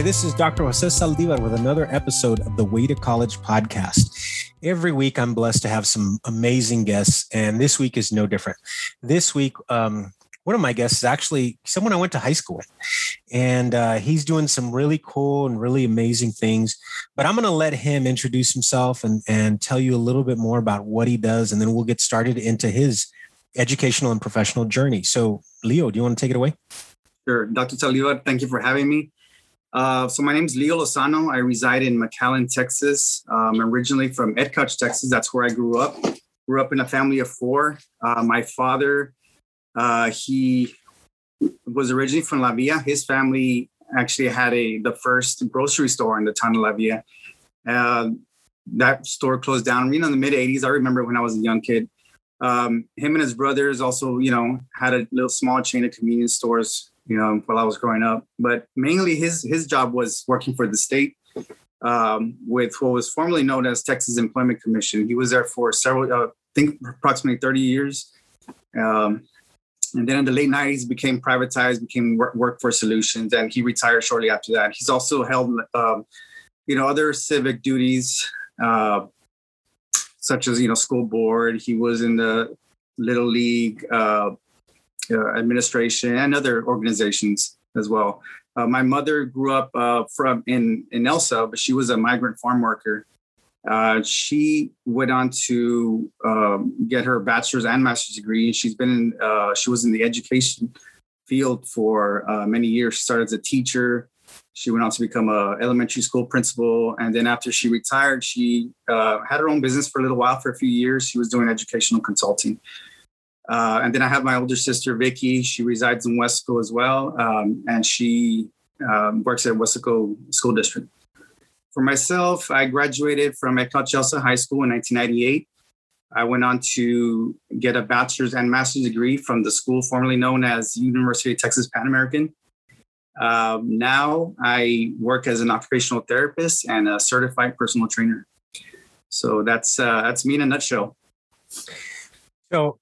Hi, this is Dr. Jose Saldivar with another episode of the Way to College podcast. Every week, I'm blessed to have some amazing guests, and this week is no different. This week, um, one of my guests is actually someone I went to high school with, and uh, he's doing some really cool and really amazing things. But I'm going to let him introduce himself and, and tell you a little bit more about what he does, and then we'll get started into his educational and professional journey. So, Leo, do you want to take it away? Sure. Dr. Saldivar, thank you for having me. Uh, so my name is Leo Lozano. I reside in McAllen, Texas. I'm originally from Edcouch, Texas. That's where I grew up. Grew up in a family of four. Uh, my father, uh, he was originally from La Villa. His family actually had a the first grocery store in the town of La Villa. Uh, that store closed down, you know, in the mid '80s. I remember when I was a young kid. Um, him and his brothers also, you know, had a little small chain of convenience stores you know, while I was growing up. But mainly his his job was working for the state um, with what was formerly known as Texas Employment Commission. He was there for several, uh, I think, approximately 30 years. Um, and then in the late 90s, became privatized, became work, workforce solutions, and he retired shortly after that. He's also held, um, you know, other civic duties, uh, such as you know, school board. He was in the Little League. Uh, uh, administration and other organizations as well. Uh, my mother grew up uh, from in in Elsa, but she was a migrant farm worker. Uh, she went on to um, get her bachelor's and master's degree. She's been in, uh, she was in the education field for uh, many years. She started as a teacher. She went on to become a elementary school principal, and then after she retired, she had her own business for a little while. For a few years, she was doing educational consulting. Uh, and then I have my older sister, Vicky. She resides in Weslaco as well. Um, and she um, works at Weslaco School District. For myself, I graduated from Edcouch Elsa High School in 1998. I went on to get a bachelor's and master's degree from the school formerly known as University of Texas Pan American. Um, now I work as an occupational therapist and a certified personal trainer. So that's uh, that's me in a nutshell. So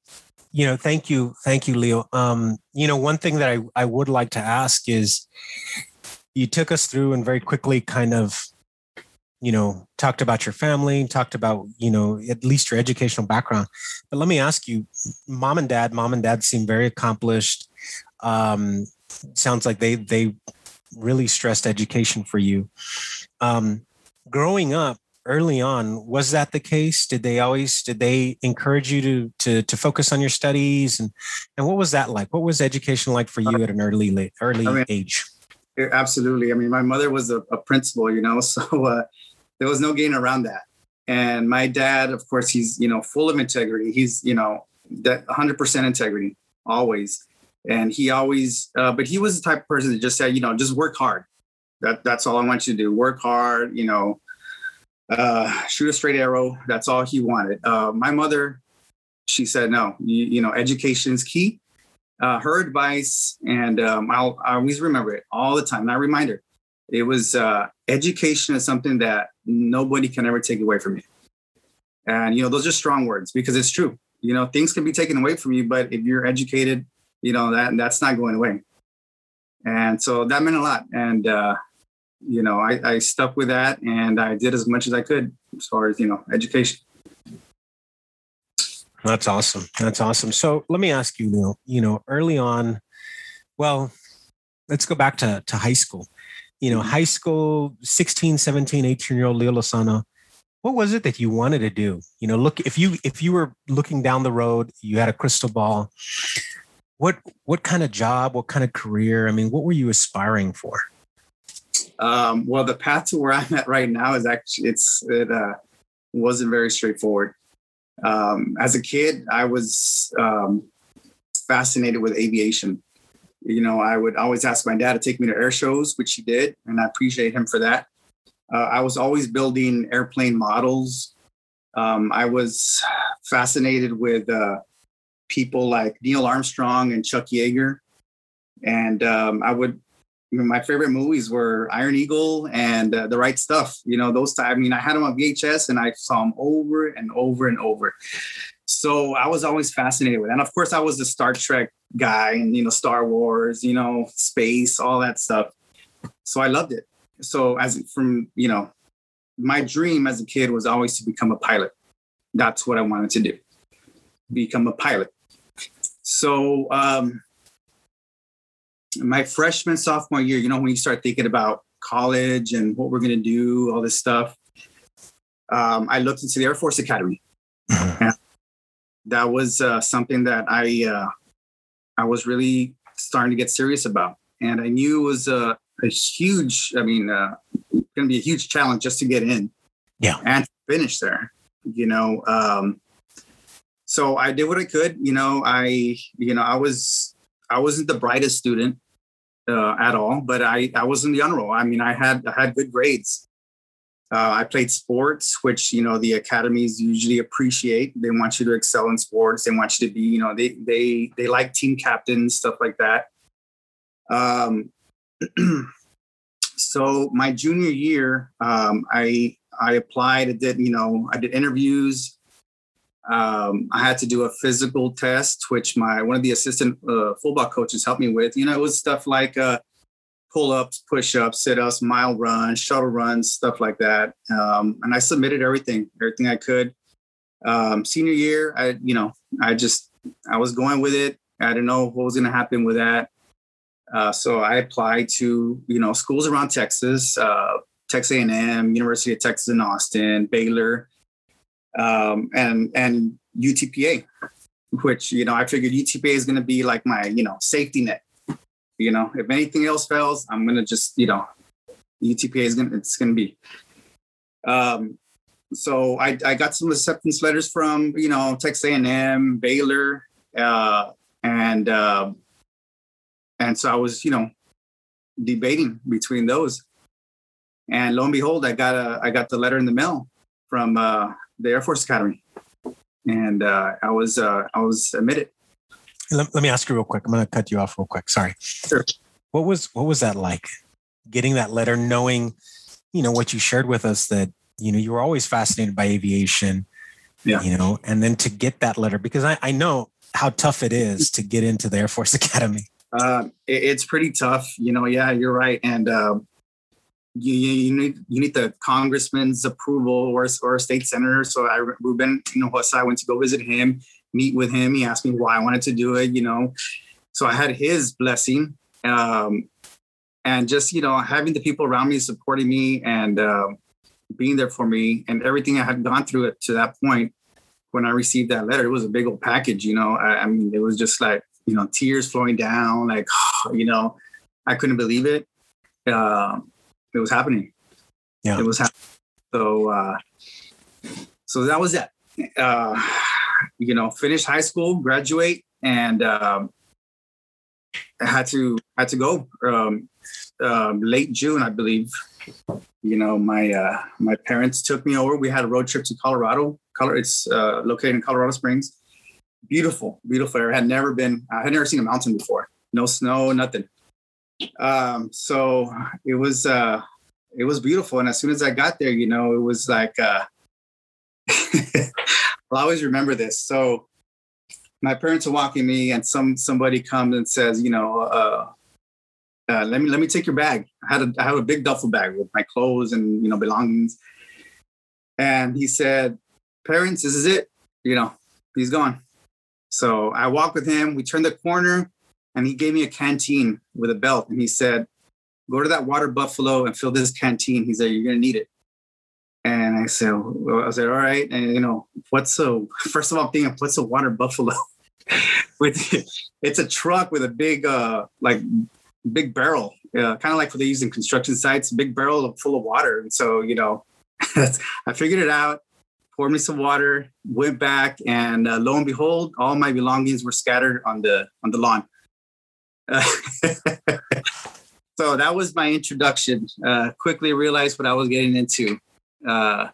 you know, thank you, thank you, Leo. Um, you know, one thing that I, I would like to ask is you took us through and very quickly kind of, you know, talked about your family, talked about, you know, at least your educational background. But let me ask you, mom and dad, mom and dad seem very accomplished. Um, sounds like they they really stressed education for you. Um, growing up, early on was that the case? Did they always did they encourage you to to to focus on your studies? And and what was that like? What was education like for you at an early late early I mean, age? absolutely. I mean my mother was a, a principal you know so uh, there was no getting around that. And my dad of course he's you know full of integrity. He's you know that 100% integrity always. And he always uh, but he was the type of person that just said you know just work hard. That that's all i want you to do. Work hard you know uh, shoot a straight arrow. That's all he wanted. Uh, my mother, she said, no, you, you know, education is key. Uh, her advice, and um, I'll I always remember it all the time. I remind her, it was uh, education is something that nobody can ever take away from you. And you know, those are strong words because it's true. You know, things can be taken away from you, but if you're educated, you know that that's not going away. And so that meant a lot. And uh, you know, I, I stuck with that and I did as much as I could as far as, you know, education. That's awesome. That's awesome. So let me ask you, Neil, you know, early on, well, let's go back to, to high school. You know, mm-hmm. high school, 16, 17, 18 year old Leo Lozano, what was it that you wanted to do? You know, look, if you, if you were looking down the road, you had a crystal ball, what, what kind of job, what kind of career? I mean, what were you aspiring for? Um, well, the path to where I'm at right now is actually it's it uh, wasn't very straightforward. Um, as a kid, I was um, fascinated with aviation. You know, I would always ask my dad to take me to air shows, which he did, and I appreciate him for that. Uh, I was always building airplane models. Um, I was fascinated with uh, people like Neil Armstrong and Chuck Yeager, and um, I would my favorite movies were Iron Eagle and uh, The Right Stuff. You know, those. I mean, I had them on VHS and I saw them over and over and over. So I was always fascinated with, it. and of course, I was the Star Trek guy, and you know, Star Wars, you know, space, all that stuff. So I loved it. so as from you know, my dream as a kid was always to become a pilot. That's what I wanted to do, become a pilot. So um, my freshman sophomore year, you know, when you start thinking about college and what we're going to do, all this stuff, um, I looked into the Air Force Academy. And that was uh, something that I uh, I was really starting to get serious about, and I knew it was a, a huge. I mean, uh, going to be a huge challenge just to get in, yeah, and finish there. You know, um, so I did what I could. You know, I you know I was I wasn't the brightest student uh, at all, but I I was in the honor roll. I mean, I had I had good grades. Uh, I played sports, which you know the academies usually appreciate. They want you to excel in sports. They want you to be, you know, they they they like team captains, stuff like that. Um, so my junior year, um, I I applied. I did, you know, I did interviews. Um, I had to do a physical test, which my one of the assistant uh, football coaches helped me with. You know, it was stuff like uh, pull ups, push ups, sit ups, mile runs, shuttle runs, stuff like that. Um, and I submitted everything, everything I could. Um, senior year, I, you know, I just, I was going with it. I didn't know what was going to happen with that. Uh, so I applied to, you know, schools around Texas, uh, Texas A&M, University of Texas in Austin, Baylor, um, and and UTPA, which you know I figured UTPA is going to be like my you know safety net you know, if anything else fails, I'm gonna just, you know, UTPA is gonna it's gonna be. Um, so I, I got some acceptance letters from you know Texas A&M, Baylor, uh, and uh, and so I was you know debating between those, and lo and behold, I got a I got the letter in the mail from uh, the Air Force Academy, and uh, I was uh, I was admitted let, let me ask you real quick. I'm going to cut you off real quick. Sorry. Sure. What was what was that like? Getting that letter, knowing, you know, what you shared with us that you know you were always fascinated by aviation. Yeah. You know, and then to get that letter because I, I know how tough it is to get into the Air Force Academy. Uh, it, it's pretty tough. You know, yeah, you're right, and. Um, you, you need you need the congressman's approval or or a state senator. So I Ruben Hinojosa, I went to go visit him meet with him. He asked me why I wanted to do it, you know. So I had his blessing. Um, and just, you know, having the people around me supporting me and uh, being there for me and everything I had gone through it to that point when I received that letter, it was a big old package, you know. I, I mean, it was just like, you know, tears flowing down, like, you know, I couldn't believe it. Uh, it was happening. Yeah. It was happening. So, uh, so that was it. Uh, you know, finish high school, graduate, and um, I had to had to go um, um, late June, I believe. You know, my uh, my parents took me over. We had a road trip to Colorado. Colorado it's uh, located in Colorado Springs. Beautiful, beautiful. I had never been. I had never seen a mountain before. No snow, nothing. Um, so it was uh, it was beautiful. And as soon as I got there, you know, it was like. Uh, I'll always remember this. So my parents are walking me, and some somebody comes and says, you know, uh, uh, let me let me take your bag. I had a I have a big duffel bag with my clothes and you know belongings. And he said, "Parents, this is it. You know, he's gone." So I walked with him. We turned the corner, and he gave me a canteen with a belt, and he said, "Go to that water buffalo and fill this canteen." He said, "You're gonna need it." And I said, well, I said, all right. And you know, what's a first of all, I'm thinking, what's a water buffalo? with it's a truck with a big uh like big barrel, uh, kind of like what they use in construction sites, big barrel full of water. And so, you know, I figured it out, poured me some water, went back, and uh, lo and behold, all my belongings were scattered on the on the lawn. So that was my introduction. Uh, quickly realized what I was getting into. Uh,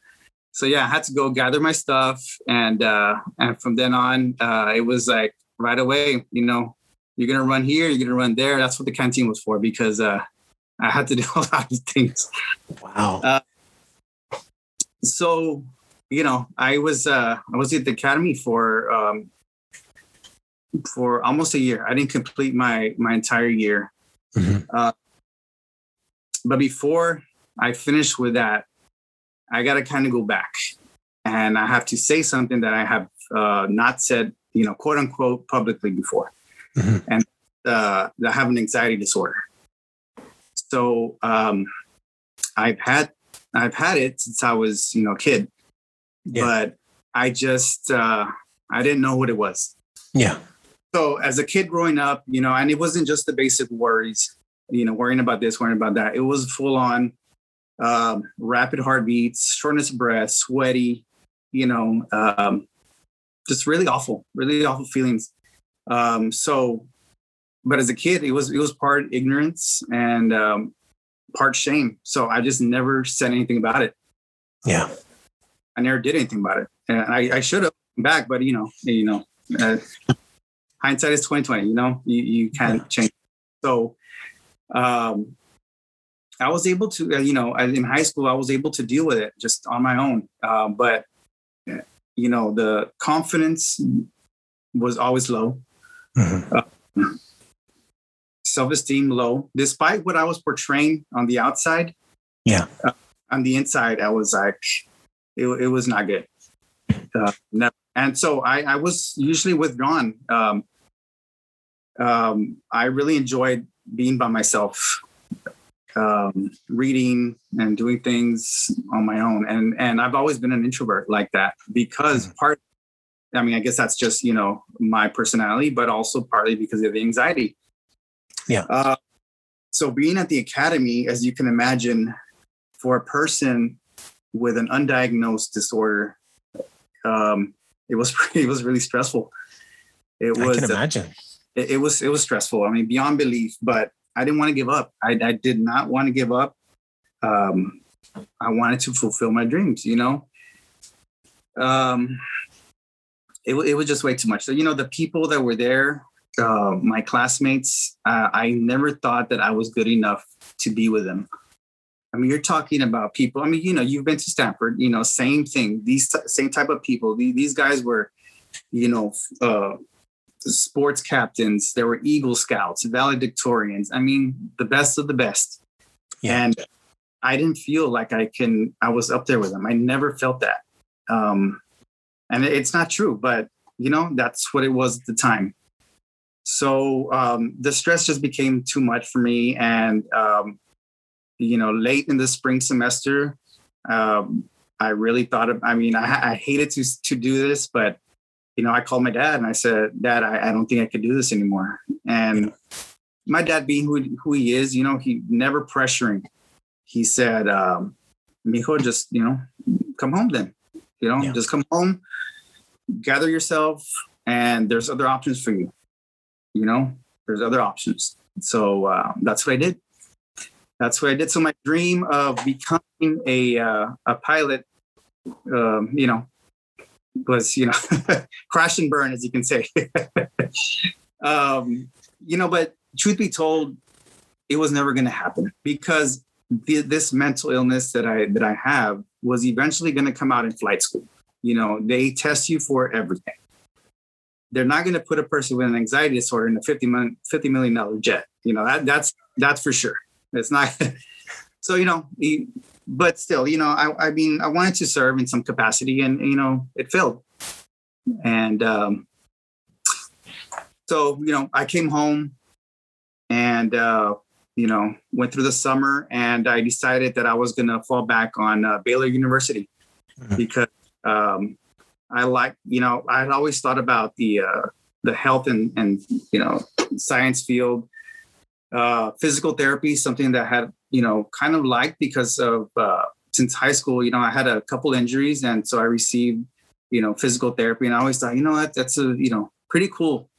so yeah, I had to go gather my stuff, and uh, and from then on, uh, it was like right away. You know, you're gonna run here, you're gonna run there. That's what the canteen was for because uh, I had to do a lot of things. Wow. Uh, so you know, I was uh, I was at the academy for um, for almost a year. I didn't complete my my entire year. Mhm. Uh, but before I finish with that, I got to kind of go back and I have to say something that I have uh, not said, you know, quote unquote, publicly before. Mm-hmm. And uh, I have an anxiety disorder. So um, I've had I've had it since I was, you know, a kid, yeah. but I just uh, I didn't know what it was. Yeah. So as a kid growing up, you know, and it wasn't just the basic worries, you know, worrying about this, worrying about that. It was full on um, rapid heartbeats, shortness of breath, sweaty, you know, um, just really awful, really awful feelings. Um, so, but as a kid, it was it was part ignorance and um, part shame. So I just never said anything about it. Yeah, I never did anything about it, and I, I should have back, but you know, you know, uh, hindsight is twenty twenty. You know, you you can't yeah. change. So, um, I was able to, uh, you know, in high school, I was able to deal with it just on my own. Uh, but, you know, the confidence was always low. Mm-hmm. Uh, Self esteem low, despite what I was portraying on the outside. Yeah. Uh, on the inside, I was like, it, it was not good. Uh, never. And so I, I was usually withdrawn. Um, um, I really enjoyed being by myself um, reading and doing things on my own. And and I've always been an introvert like that because mm-hmm. part. I mean, I guess that's just you know my personality, but also partly because of the anxiety. Yeah. Uh, so being at the academy, as you can imagine, for a person with an undiagnosed disorder, um, it was it was really stressful. It was. I can imagine. Uh, it, it was it was stressful. I mean, beyond belief. But I didn't want to give up. I, I did not want to give up. Um, I wanted to fulfill my dreams, you know. Um, it, it was just way too much. So, you know, the people that were there, uh, my classmates, uh, I never thought that I was good enough to be with them. I mean, you're talking about people. I mean, you know, you've been to Stanford. You know, same thing. These t- same type of people. These guys were, you know, uh, sports captains, there were Eagle Scouts, valedictorians. I mean, the best of the best. Yeah. And I didn't feel like I can, I was up there with them. I never felt that. Um, and it's not true, but you know, that's what it was at the time. So um, the stress just became too much for me. And, um, you know, late in the spring semester, um, I really thought of, I mean, I, I hated to, to do this, but you know, I called my dad and I said, Dad, I, I don't think I could do this anymore. And my dad, being who, who he is, you know, he never pressuring. He said, um, Mijo, just, you know, come home then. You know, yeah. just come home, gather yourself, and there's other options for you. You know, there's other options. So uh, that's what I did. That's what I did. So my dream of becoming a uh, a pilot, um, you know, was you know crash and burn as you can say. Um, you know but truth be told it was never going to happen because the, this mental illness that i that i have was eventually going to come out in flight school. You know they test you for everything. They're not going to put a person with an anxiety disorder in a 50 million, $50 million jet. You know that that's that's for sure. It's not so you know but still, you know, I, I mean, I wanted to serve in some capacity, and you know, it failed. And um, so, you know, I came home, and uh, you know, went through the summer, and I decided that I was going to fall back on uh, Baylor University mm-hmm. because um, I like, you know, I had always thought about the uh, the health and and you know science field uh, physical therapy, something that had, you know, kind of liked because of uh, since high school, you know, I had a couple injuries. And so I received, you know, physical therapy. And I always thought, you know, what, that's a, you know, pretty cool.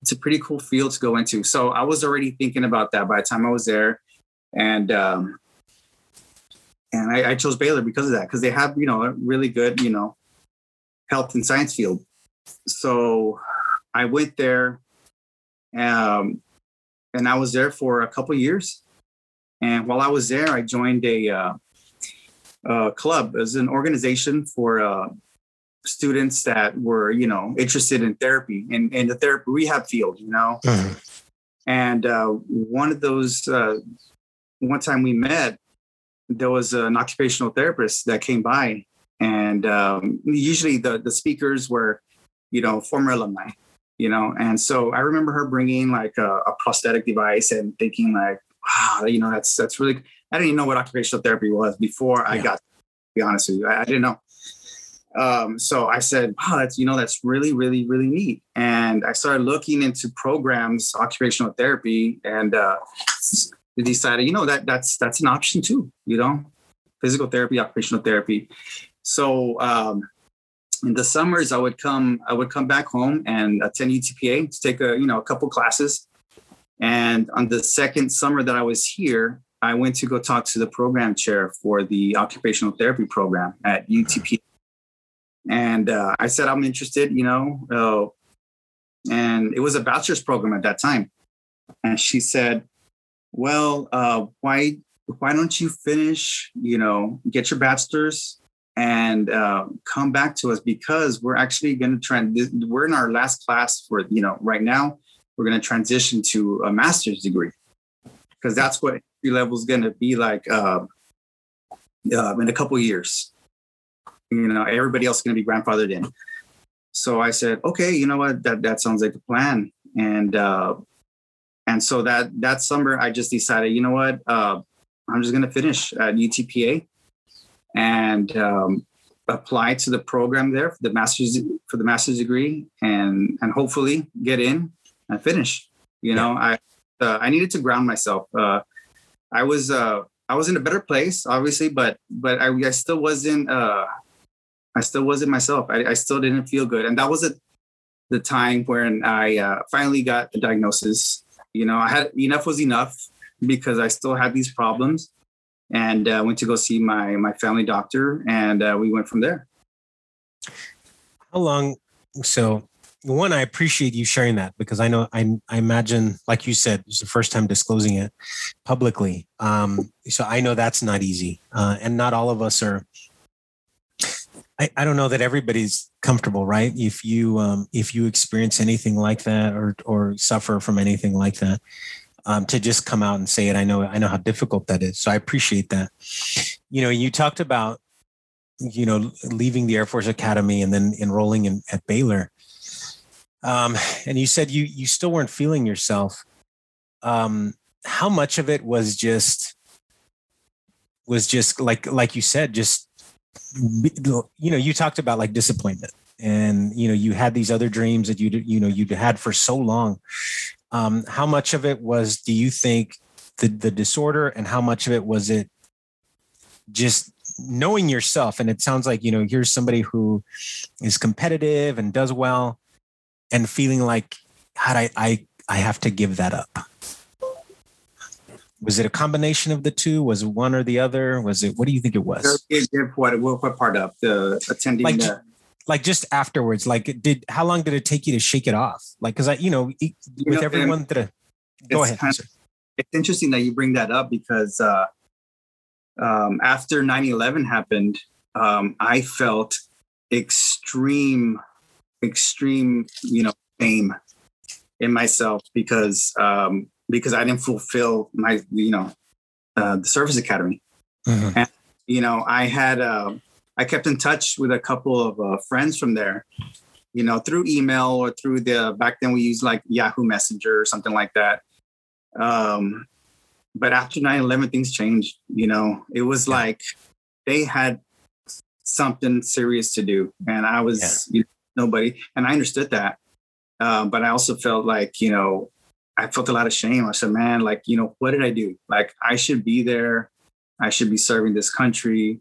It's a pretty cool field to go into. So I was already thinking about that by the time I was there. And, um, and I, I chose Baylor because of that, because they have, you know, a really good, you know, health and science field. So I went there. Um, and I was there for a couple years. And while I was there, I joined a, uh, a club. It was an organization for uh, students that were, you know, interested in therapy and in, in the therapy rehab field, you know. Mm-hmm. And uh, one of those, uh, one time we met, there was an occupational therapist that came by, and um, usually the the speakers were, you know, former alumni, you know, and so I remember her bringing like a, a prosthetic device and thinking like, wow, you know, that's that's really. I didn't even know what occupational therapy was before I got. To be honest with you, I, I didn't know. Um, so I said, wow, that's, you know, that's really, really, really neat. And I started looking into programs, occupational therapy, and uh, decided, you know, that that's, that's an option too, you know, physical therapy, occupational therapy. So, um, in the summers, I would come, I would come back home and attend UTPA to take a, you know, a couple classes. And on the second summer that I was here, I went to go talk to the program chair for the occupational therapy program at UTP. and uh, I said, I'm interested, you know. Uh, and it was a bachelor's program at that time. And she said, Well, uh, why why don't you finish, you know, get your bachelor's and uh, come back to us because we're actually going to try. We're in our last class for, you know, right now, we're going to transition to a master's degree. Because that's what entry level is going to be like uh, uh, in a couple years. You know everybody else is going to be grandfathered in. So i said okay you know what? That that sounds like a plan. And uh and so that that summer i just decided you know what? Uh i'm just going to finish at utpa and um apply to the program there for the master's for the master's degree and and hopefully get in finish you know i uh, i needed to ground myself uh i was uh I was in a better place, obviously, but but I, I still wasn't uh, I still wasn't myself. I, I still didn't feel good. And that was a, the time when I uh, finally got the diagnosis. You know, I had enough was enough because I still had these problems and uh, went to go see my, my family doctor and uh, we went from there. How long? So one, I appreciate you sharing that because I know I, I imagine, like you said, it's the first time disclosing it publicly. Um, so I know that's not easy, uh, and not all of us are I, I don't know that everybody's comfortable, right? If you um, if you experience anything like that or or suffer from anything like that, um, to just come out and say it, I know I know how difficult that is. So I appreciate that. You know, you talked about you know leaving the Air Force Academy and then enrolling in, at Baylor, um, and you said you you still weren't feeling yourself. Um, how much of it was just was just like like you said, just you know, you talked about like disappointment and, you know, you had these other dreams that you, you know, you'd had for so long. Um, how much of it was, do you think the, the disorder and how much of it was it just knowing yourself? And it sounds like, you know, here's somebody who is competitive and does well and feeling like, how I, I, I have to give that up was it a combination of the two? Was it one or the other? Was it what do you think it was? What what part of the attending like, the like just afterwards like did how long did it take you to shake it off like because i you know you with know, everyone that go ahead kind of, it's interesting that you bring that up because uh um after 9-11 happened um i felt extreme extreme you know shame in myself because um because I didn't fulfill my, you know, uh, the service academy. Mm-hmm. And, you know, I had, uh, I kept in touch with a couple of uh, friends from there, you know, through email or through the, back then we used like Yahoo Messenger or something like that. Um, but after 9 11, things changed. You know, it was yeah. like they had something serious to do. And I was yeah. you know, nobody. And I understood that. Uh, but I also felt like, you know, I felt a lot of shame. I said, man, like, you know, what did I do? Like, I should be there. I should be serving this country.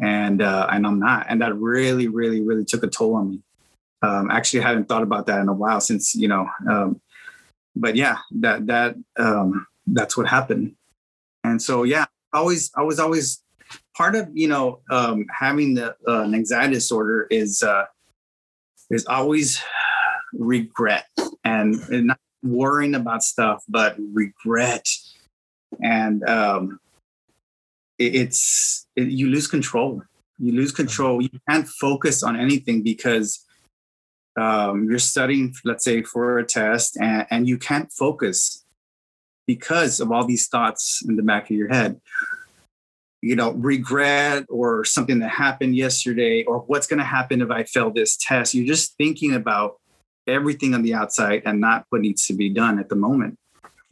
And, uh, and I'm not. And that really, really, really took a toll on me. Um, actually, I hadn't thought about that in a while since, you know, um, but yeah, that, that, um, that's what happened. And so, yeah, always, I was always part of, you know, um, having the, uh, an anxiety disorder is, uh, is always regret and, and not worrying about stuff, but regret. And um, it, it's, it, you lose control. You lose control. You can't focus on anything because um, you're studying, let's say, for a test, and, and you can't focus because of all these thoughts in the back of your head. You know, regret or something that happened yesterday or what's going to happen if I fail this test. You're just thinking about everything on the outside and not what needs to be done at the moment.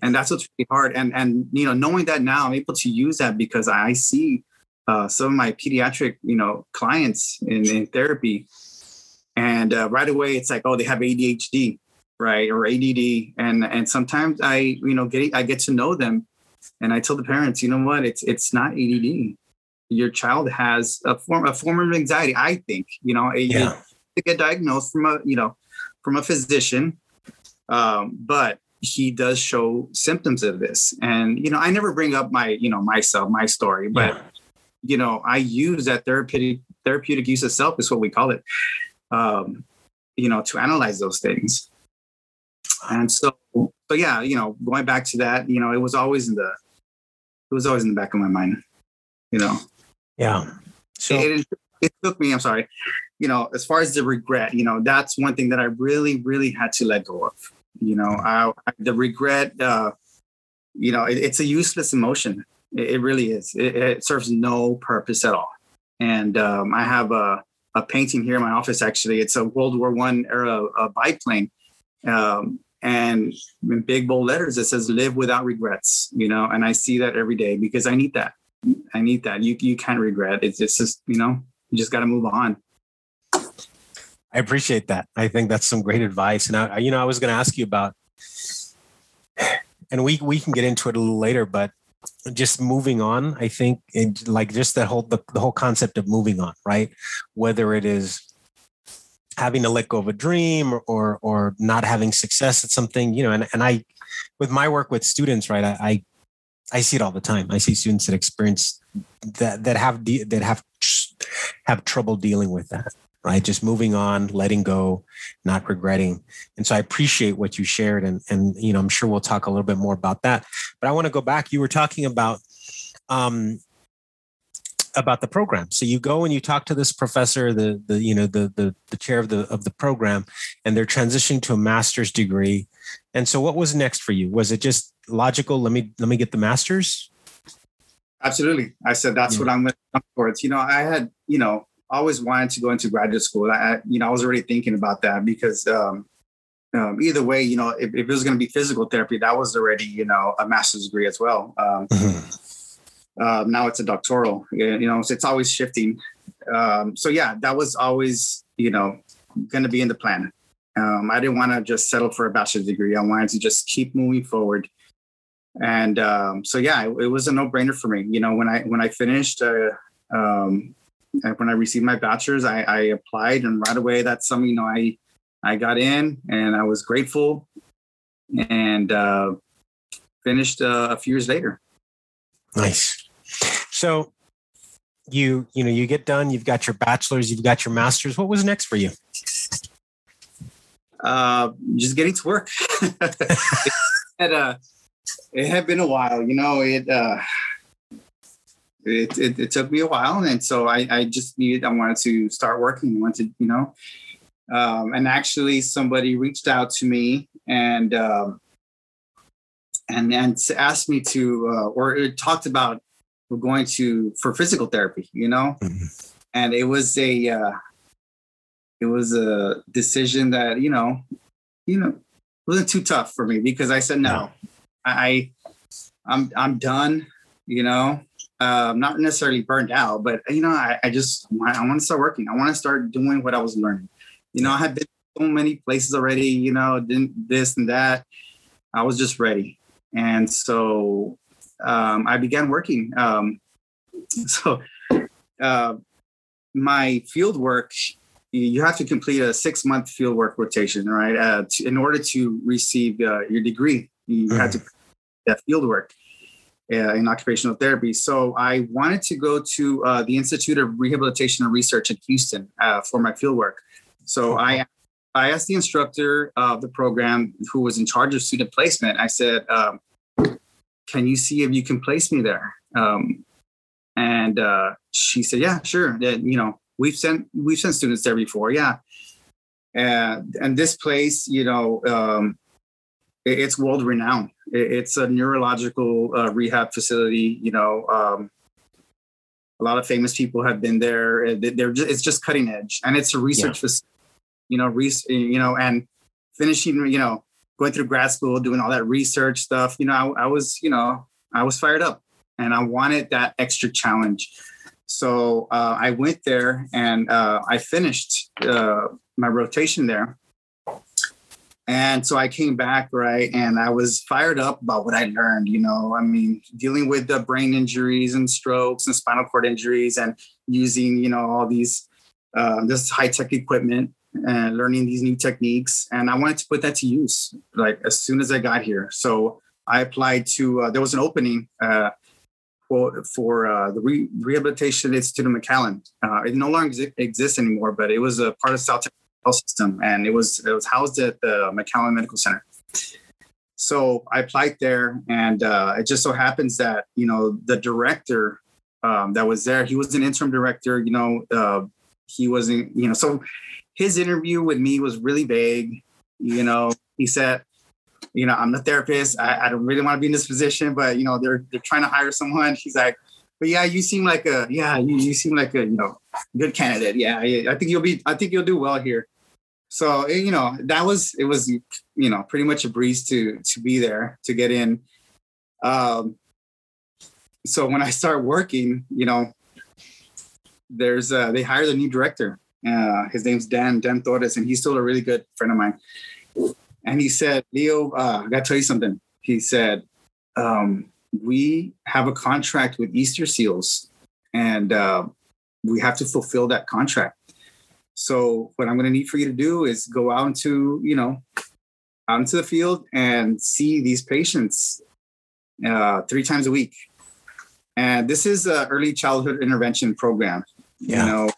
And that's what's really hard. And and you know, knowing that now, I'm able to use that because I see uh, some of my pediatric, you know, clients in, in therapy, and uh, right away it's like, oh, they have ADHD, right, or ADD, and and sometimes I, you know, get I get to know them and I tell the parents, you know what? It's it's not ADD. Your child has a form a form of anxiety. I think you know yeah. to get diagnosed from a you know from a physician, um, but he does show symptoms of this. And you know, I never bring up my you know myself, my story, but yeah. you know, I use that therapeutic therapeutic use of self is what we call it. Um, you know, to analyze those things. And so, so yeah, you know, going back to that, you know, it was always in the, it was always in the back of my mind, you know. Yeah. So it, it, it took me. I'm sorry. You know, as far as the regret, you know, that's one thing that I really, really had to let go of. You know, I, I the regret. uh You know, it, it's a useless emotion. It, really is. It, serves no purpose at all. And um, I have a a painting here in my office. Actually, it's a World War One era uh, biplane. Um, and in big bold letters it says live without regrets you know and i see that every day because i need that. I need that. You you can't regret. It's, it's just you know you just got to move on. I appreciate that. I think that's some great advice. And i you know i was going to ask you about and we we can get into it a little later but just moving on i think it, like just that whole the, the whole concept of moving on right? Whether it is having to let go of a dream or, or, not having success at something, you know, and, and I, with my work with students, right, I, I, I see it all the time. I see students that experience that, that have, de- that have, have trouble dealing with that, right? Just moving on, letting go, not regretting. And so I appreciate what you shared. And, and, you know, I'm sure we'll talk a little bit more about that, but I want to go back. You were talking about, um, about the program. So you go and you talk to this professor, the the you know the the the chair of the of the program, and they're transitioning to a master's degree. And so, what was next for you? Was it just logical? Let me let me get the master's. Absolutely, I said that's yeah. what I'm going to come towards. You know, I had you know always wanted to go into graduate school. I you know I was already thinking about that because. Um, um, either way, you know, if, if it was going to be physical therapy, that was already, you know, a master's degree as well. Um, mm-hmm uh, now it's a doctoral. You know, so it's always shifting. Um, so yeah, that was always you know going to be in the plan. Um, I didn't want to just settle for a bachelor's degree. I wanted to just keep moving forward. And um, so yeah, it, it, was a no-brainer for me. You know, when I when I finished, uh, um, when I received my bachelor's, I, I applied, and right away, that's something you know I I got in, and I was grateful, and uh, finished uh, a few years later. Nice. So you you know you get done you've got your bachelor's you've got your master's. What was next for you? Uh just getting to work. It, had, uh, it had been a while you know it uh it, it, it, took me a while and so I, I just needed i wanted to start working wanted you know. Um, and actually somebody reached out to me and um, and and asked me to uh, or it talked about we're going to for physical therapy, you know, mm-hmm. and it was a uh, it was a decision that you know, you know, wasn't too tough for me because I said no, I I'm I'm done, you know. Uh, not necessarily burned out, but you know, I, I just want, I want to start working. I want to start doing what I was learning. You know, I had been so many places already. You know, didn't this and that. I was just ready, and so um, I began working. Um, so uh, my field work, you have to complete a six month field work rotation, right? Uh, to, in order to receive uh, your degree, you mm-hmm. had to that field work uh, in occupational therapy. So I wanted to go to uh, the Institute of Rehabilitation and Research in Houston uh, for my field work. So I I asked the instructor of the program who was in charge of student placement. I said, um, can you see if you can place me there? Um, and uh, she said, yeah, sure. That you know, we've sent we've sent students there before. Yeah. And and this place, you know, um, it, it's world renowned. It, it's a neurological uh, rehab facility. You know, um, A lot of famous people have been there. They're just, it's just cutting edge, and it's a research, yeah. you know, res- you know, and finishing, you know, going through grad school, doing all that research stuff. You know, I, I was, you know, I was fired up, and I wanted that extra challenge. So uh, I went there and uh, I finished uh, my rotation there. And so I came back, right? And I was fired up about what I learned. You know, I mean, dealing with the brain injuries and strokes and spinal cord injuries and using, you know, all these, uh, this high tech equipment and learning these new techniques. And I wanted to put that to use like as soon as I got here. So I applied to, uh, there was an opening uh, for, for uh, the Re- Rehabilitation Institute of McAllen. Uh, it no longer exists anymore, but it was a part of South Texas Health System, and it was it was housed at the McAllen Medical Center. So I applied there, and uh, it just so happens that you know the director um, that was there, he was an interim director. You know, uh, he wasn't. You know, so his interview with me was really vague. You know, he said, you know, I'm the therapist. I, I don't really want to be in this position, but you know, they're they're trying to hire someone. She's like, but yeah, you seem like a yeah, you, you seem like a you know good candidate. Yeah, I think you'll be. I think you'll do well here. So you know, that was it was you know pretty much a breeze to to be there to get in. Um, so when I start working, you know, there's uh, they hired a new director. Uh, his name's Dan Dan Torres, and he's still a really good friend of mine and he said, Leo, uh, I got to tell you something. He said, um, we have a contract with Easter Seals, and uh, we have to fulfill that contract. So what I'm going to need for you to do is go out into, you know, out into the field and see these patients uh, three times a week. And this is an early childhood intervention program. Yeah. You know,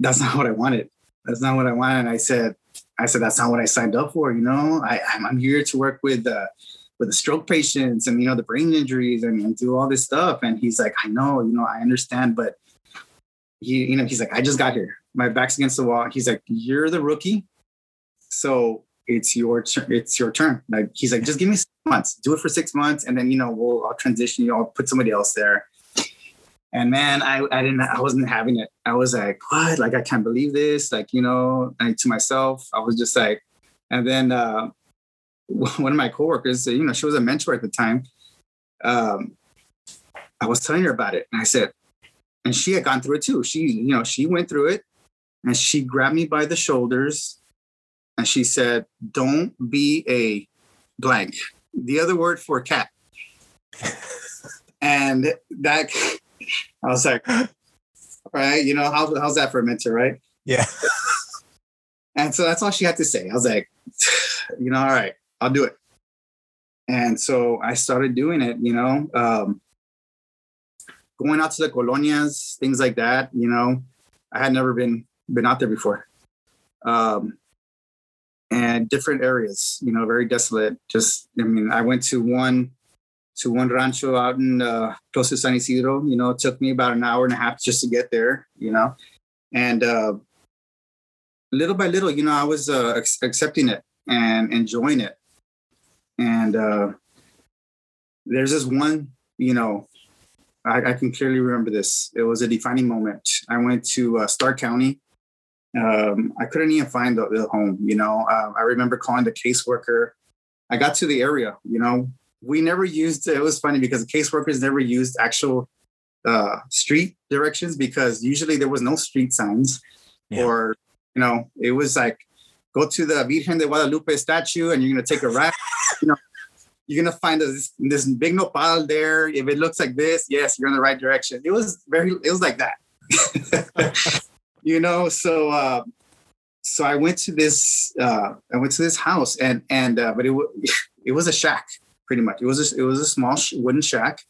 that's not what I wanted that's not what I wanted. And I said, I said, that's not what I signed up for. You know, I, I'm here to work with, uh, with the stroke patients and, you know, the brain injuries and, and do all this stuff. And he's like, I know, you know, I understand, but he, you know, he's like, I just got here. My back's against the wall. He's like, you're the rookie. So it's your turn. It's your turn. Like he's like, just give me six months, do it for six months. And then, you know, we'll, I'll transition you. I'll put somebody else there. And man, I, I didn't, I wasn't having it. I was like, what? Like, I can't believe this. Like, you know, to myself, I was just like, and then uh, one of my coworkers, you know, she was a mentor at the time. Um, I was telling her about it. And I said, and she had gone through it too. She, you know, she went through it and she grabbed me by the shoulders and she said, don't be a blank. The other word for cat. and that I was like, right, you know, how, how's that for a mentor, right? Yeah. and so that's all she had to say. I was like, you know, all right, I'll do it. And so I started doing it, you know, um, going out to the colonias, things like that, you know, I had never been, been out there before. Um, and different areas, you know, very desolate. Just, I mean, I went to one to one rancho out in uh, close to San Isidro. You know, it took me about an hour and a half just to get there. You know, and uh, little by little, you know, I was uh, accepting it and enjoying it. And uh, there's this one, you know, I, I, can clearly remember this. It was a defining moment. I went to uh, Starr County. Um, I couldn't even find the, the home. You know, uh, I remember calling the caseworker. I got to the area. You know, we never used it was funny because caseworkers never used actual uh, street directions because usually there was no street signs yeah. or you know it was like go to the Virgen de Guadalupe statue and you're gonna take a right you know. You're gonna find this, this big nopal there. If it looks like this yes you're in the right direction. It was very it was like that. You know so uh so I went to this uh I went to this house and and uh, but it was it was a shack pretty much. It was a, it was a small wooden shack,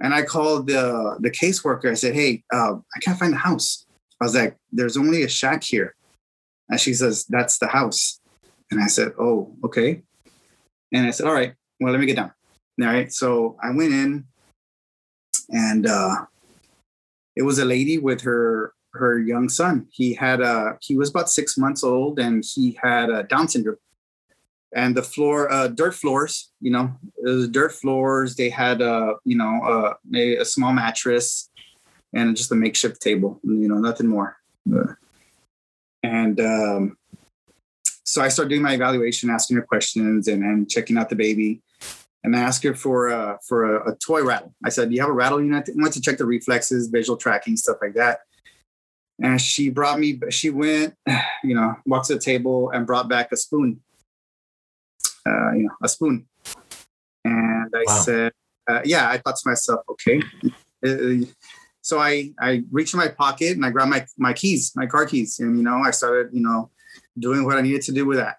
and I called the the caseworker. I said, "Hey, uh, I can't find the house." I was like, "There's only a shack here," and she says, "That's the house." And I said, "Oh, okay." And I said, "All right, well, let me get down." All right, so I went in, and uh, it was a lady with her her young son. He had a he was about six months old, and he had a Down syndrome and the floor, uh, dirt floors. You know, dirt floors. They had, uh, you know, uh, a, a small mattress and just a makeshift table. You know, nothing more. And um, so I started doing my evaluation, asking her questions, and, and checking out the baby. And I asked her for uh, for a, a toy rattle. I said, "Do you have a rattle?" Know, I wanted to check the reflexes, visual tracking, stuff like that. And she brought me. She went, you know, walked to the table and brought back a spoon. Uh, you know, a spoon. And I wow. said, uh, "Yeah." I thought to myself, "Okay." Uh, so I I reached in my pocket and I grabbed my my keys, my car keys, and you know I started you know doing what I needed to do with that.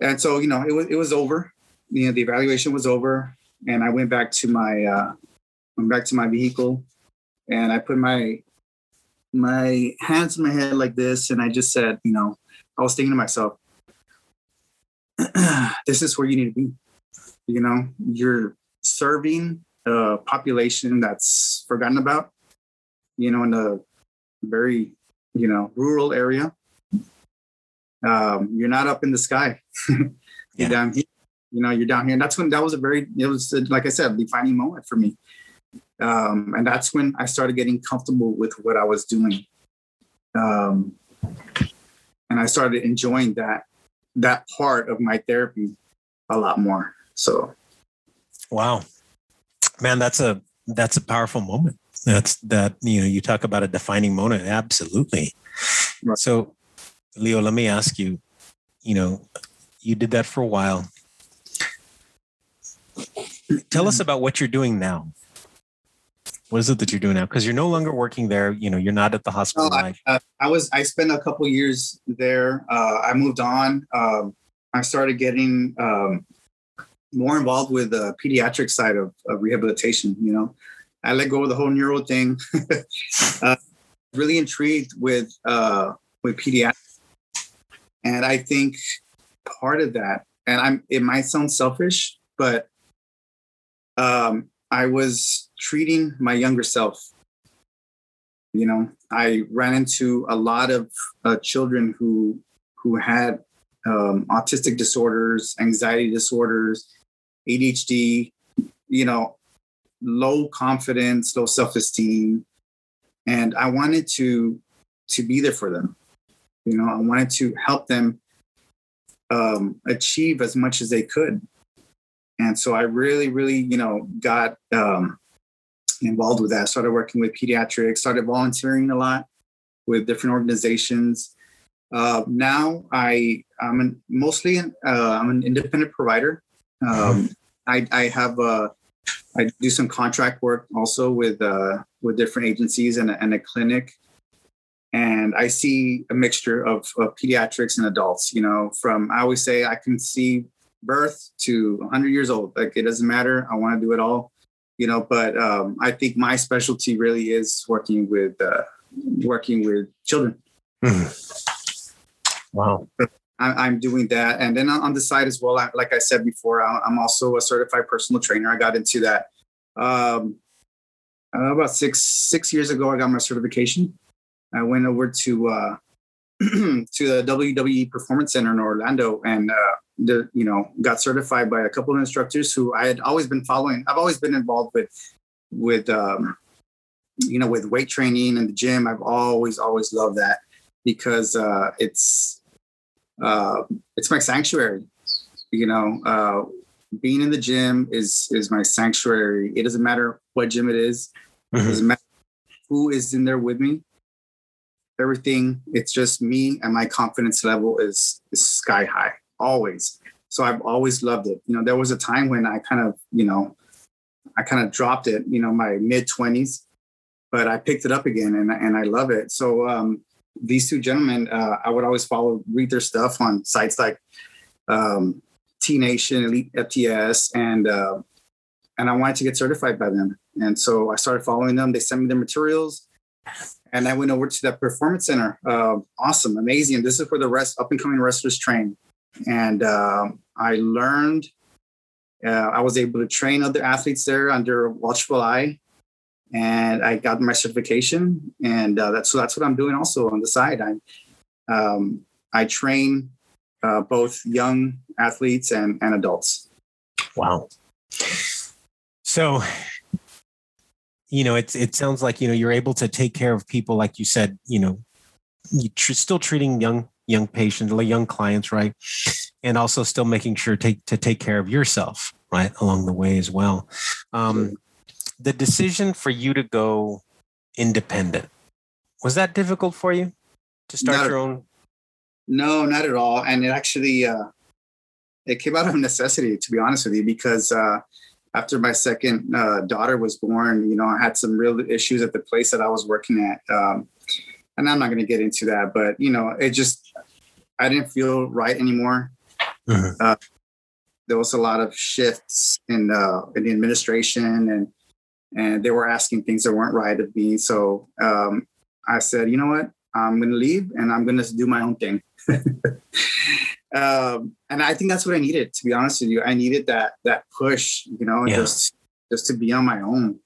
And so you know it was it was over. You know the evaluation was over, and I went back to my uh, went back to my vehicle, and I put my my hands in my head like this, and I just said, you know, I was thinking to myself, this is where you need to be. You know, you're serving a population that's forgotten about, you know, in a very, you know, rural area. Um, you're not up in the sky. you're yeah. down here. You know, you're down here. And that's when that was a very, it was, like I said, defining moment for me. Um, and that's when I started getting comfortable with what I was doing. Um, and I started enjoying that that part of my therapy a lot more. So, wow, man, that's a that's a powerful moment. That's that you know you talk about a defining moment. Absolutely. Right. So, Leo, let me ask you. You know, you did that for a while. Tell us about what you're doing now. What is it that you're doing now? Because you're no longer working there. You know, you're not at the hospital. I, uh, I, was. I spent a couple years there. Uh, I moved on. Um, I started getting um, more involved with the pediatric side of, of rehabilitation. You know, I let go of the whole neuro thing. uh, really intrigued with uh, with pediatrics, and I think part of that, and I'm it might sound selfish, but um, I was treating my younger self. You know, I ran into a lot of uh, children who who had um, autistic disorders, anxiety disorders, ADHD, you know, low confidence, low self-esteem. And I wanted to to be there for them. You know, I wanted to help them um, achieve as much as they could. And so I really, really, you know, got um, involved with that. Started working with pediatrics, started volunteering a lot with different organizations. Uh, now I I'm an, mostly uh, I'm an independent provider. Um, I, I have uh, I do some contract work also with uh, with different agencies and a, and a clinic, and I see a mixture of, of pediatrics and adults. You know, from I always say I can see birth to 100 years old. Like it doesn't matter. I want to do it all. You know, but um, I think my specialty really is working with uh, working with children. Mm. Wow. I, am doing that. And then on the side as well, I, like I said before, I'm also a certified personal trainer. I got into that um, about six six years ago. I got my certification. I went over to uh, to the WWE Performance Center in Orlando and uh, the you know got certified by a couple of instructors who I had always been following. I've always been involved with with um, you know with weight training and the gym. I've always always loved that because uh, it's uh, it's my sanctuary. You know, uh, being in the gym is is my sanctuary. It doesn't matter what gym it is. Mm-hmm. It doesn't matter who is in there with me. Everything. It's just me, and my confidence level is is sky high always. So I've always loved it. You know, there was a time when I kind of, you know, I kind of dropped it. You know, my mid twenties, but I picked it up again, and and I love it. So um, these two gentlemen, uh, I would always follow, read their stuff on sites like um, T Nation, Elite FTS, and uh, and I wanted to get certified by them. And so I started following them. They sent me their materials, and I went over to that performance center. Uh, awesome, amazing. This is where the rest up and coming wrestlers train, and uh, I learned. Uh, I was able to train other athletes there under watchful eye and I got my certification, and uh, that's so that's what I'm doing also on the side. I um, I train uh, both young athletes and, and adults. Wow. So, you know, it's it sounds like you know you're able to take care of people, like you said. You know, you tr- still treating young young patients, young clients, right? And also still making sure take to take care of yourself, right, along the way as well. Um, the decision for you to go independent was that difficult for you to start not your own? No, not at all. And it actually uh, it came out of necessity, to be honest with you, because uh, after my second uh, daughter was born, you know, I had some real issues at the place that I was working at. Um, and I'm not going to get into that, but you know, it just I didn't feel right anymore. Mm-hmm. Uh, there was a lot of shifts in uh, in the administration, and and they were asking things that weren't right of me. So um, I said, you know what, I'm going to leave, and I'm going to do my own thing. um, and I think that's what I needed. To be honest with you, I needed that that push. You know, yeah. just just to be on my own,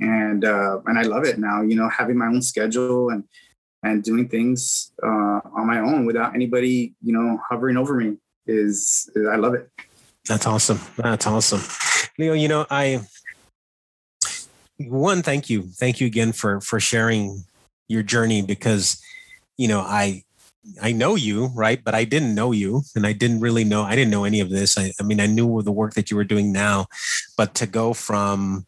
and uh, and I love it now. You know, having my own schedule and and doing things uh, on my own without anybody, you know, hovering over me is, is I love it. That's awesome. That's awesome. Leo, you know, I one, thank you. Thank you again for for sharing your journey because you know, I I know you, right? But I didn't know you and I didn't really know I didn't know any of this. I, I mean, I knew the work that you were doing now, but to go from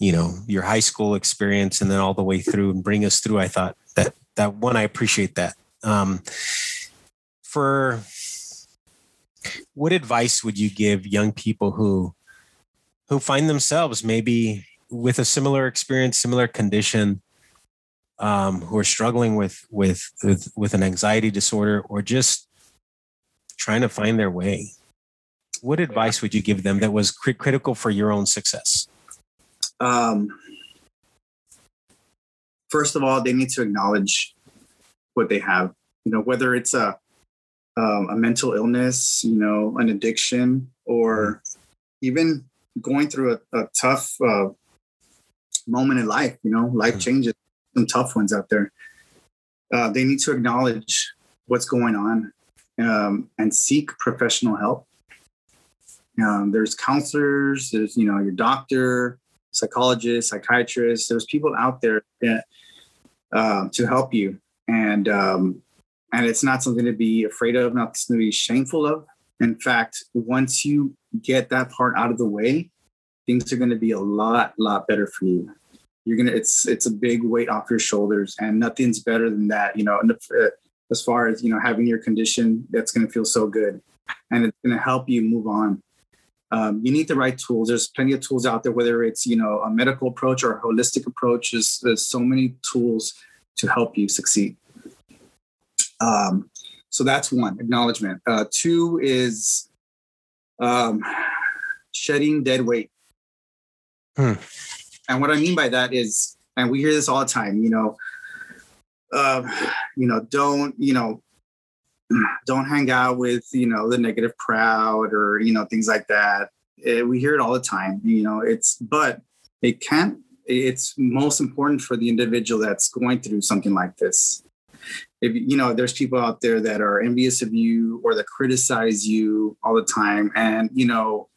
you know your high school experience and then all the way through and bring us through i thought that that one i appreciate that um, for what advice would you give young people who who find themselves maybe with a similar experience similar condition um, who are struggling with, with with with an anxiety disorder or just trying to find their way what advice would you give them that was cr- critical for your own success um, first of all, they need to acknowledge what they have. You know, whether it's a um, a mental illness, you know, an addiction, or even going through a, a tough uh, moment in life. You know, life mm. changes. Some tough ones out there. Uh, they need to acknowledge what's going on um, and seek professional help. Um, there's counselors. There's you know your doctor, psychologists, psychiatrists. There's people out there that, uh, to help you, and um, and it's not something to be afraid of, not something to be shameful of. In fact, once you get that part out of the way, things are going to be a lot, lot better for you. You're gonna it's it's a big weight off your shoulders, and nothing's better than that. You know, uh, as far as you know, having your condition, that's to feel so good, and it's to help you move on um, you need the right tools. There's plenty of tools out there, whether it's you know a medical approach or a holistic approach. There's, there's so many tools to help you succeed. Um, so that's one acknowledgement. Uh, two is um, shedding dead weight. Hmm. And what I mean by that is, and we hear this all the time. You know, uh, you know, don't you know don't hang out with you know the negative crowd or you know things like that it, we hear it all the time you know it's but it can't it's most important for the individual that's going through something like this if you know there's people out there that are envious of you or that criticize you all the time and you know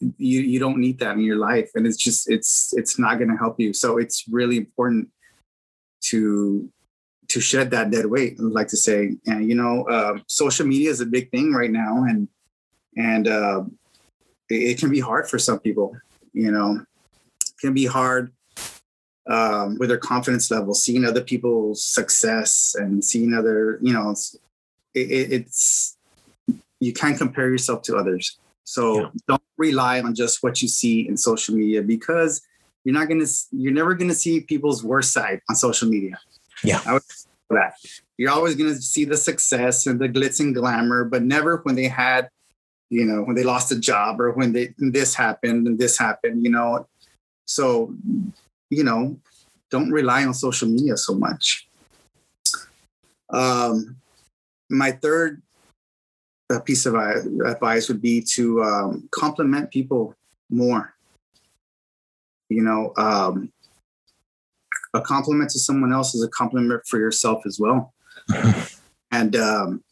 you you don't need that in your life and it's just it's it's not going to help you so it's really important to to shed that dead weight. I would like to say, and you know, uh, social media is a big thing right now, and and uh, it, it, can be hard for some people. You know, can be hard um, with their confidence level, seeing other people's success and seeing other, you know, it's, it, it's you can't compare yourself to others. So yeah. don't rely on just what you see in social media because you're not gonna, you're never gonna see people's worst side on social media. Yeah. I would that. You're always going to see the success and the glitz and glamour, but never when they had, you know, when they lost a job or when they this happened and this happened, you know. So, you know, don't rely on social media so much. Um, my third uh, piece of advice would be to um, compliment people more. You know, um, a compliment to someone else is a compliment for yourself as well. and um,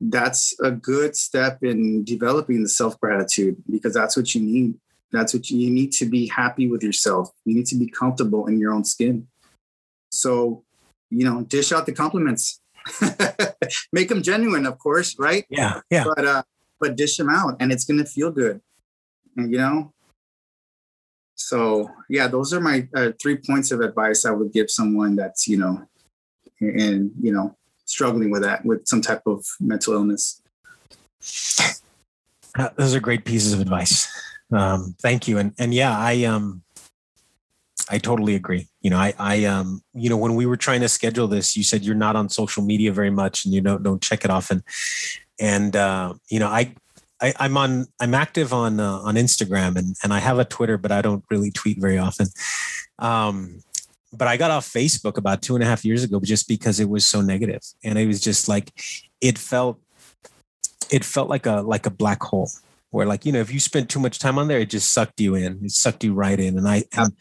that's a good step in developing the self gratitude because that's what you need. That's what you, you need to be happy with yourself. You need to be comfortable in your own skin. So, you know, dish out the compliments. Make them genuine, of course, right? Yeah, yeah. But uh, but dish them out, and it's gonna feel good. You know. So yeah, those are my uh, three points of advice I would give someone that's you know, and you know, struggling with that with some type of mental illness. Those are great pieces of advice. Um, thank you. And and yeah, I um I totally agree. You know, I I um you know when we were trying to schedule this, you said you're not on social media very much and you don't don't check it often. And uh, you know, I I, am on. I'm active on uh, on Instagram and and I have a Twitter, but I don't really tweet very often. Um, but I got off Facebook about two and a half years ago just because it was so negative, and it was just like it felt it felt like a like a black hole where like you know if you spent too much time on there, it just sucked you in. It sucked you right in, and I. And,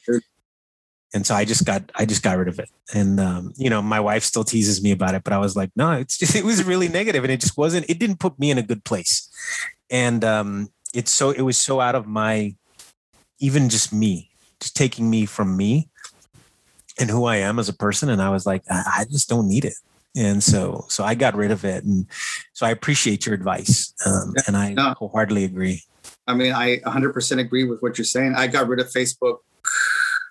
and so I just got I just got rid of it. And um, you know, my wife still teases me about it, but I was like, no, it's just it was really negative, and it just wasn't. It didn't put me in a good place, and um, it's so it was so out of my even just me, just taking me from me and who I am as a person. And I was like, I, just don't need it. And so, so I got rid of it. And so I appreciate your advice. Um, and I no, wholeheartedly agree. I mean, I 100% agree with what you're saying. I got rid of Facebook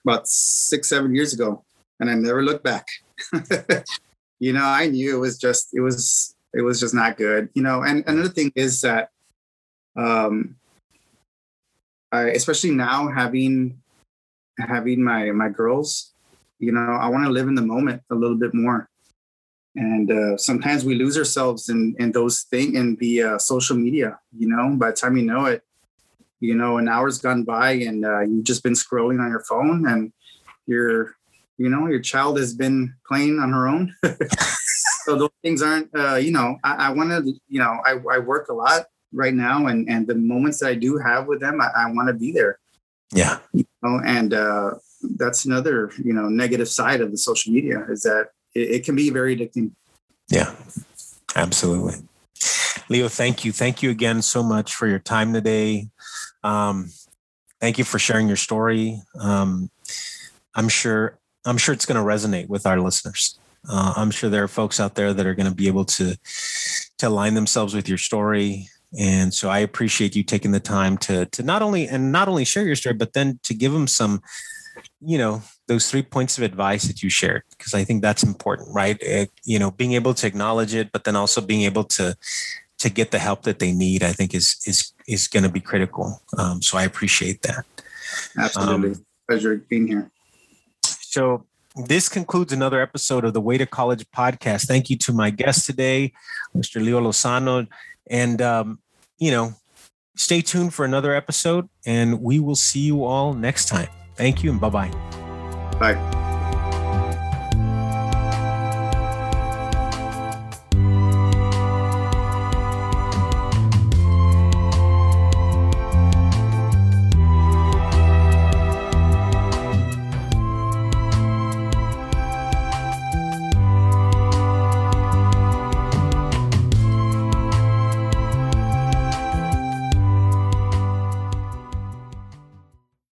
about six, seven years ago, and I never looked back. you know, I knew it was just, it was, it was just not good. You know, and another thing is that, um, I, especially now having having my my girls you know i want to live in the moment a little bit more and uh, sometimes we lose ourselves in in those things in the uh, social media you know by the time you know it you know an hour's gone by and uh, you've just been scrolling on your phone and your you know your child has been playing on her own. So those things aren't uh, you know i, I want to you know I, I work a lot right now and and the moments that i do have with them i, I want to be there. Yeah. You know and uh that's another you know negative side of the social media is that it, it can be very addicting. Yeah absolutely. Leo thank you. Thank you again so much for your time today um, thank you for sharing your story. Um, i'm sure i'm sure it's going to resonate with our listeners. Uh, i'm sure there are folks out there that are going to be able to to align themselves with your story. And so i appreciate you taking the time to to not only and not only share your story but then to give them some you know those three points of advice that you shared because i think that's important right? It, you know being able to acknowledge it but then also being able to to get the help that they need i think is is is going to be critical. Um, so i appreciate that. Absolutely. Um, pleasure being here. so this concludes another episode of the way to college podcast. Thank you to my guest today mr leo lozano. And um, you know stay tuned for another episode and we will see you all next time. Thank you and bye-bye. Bye.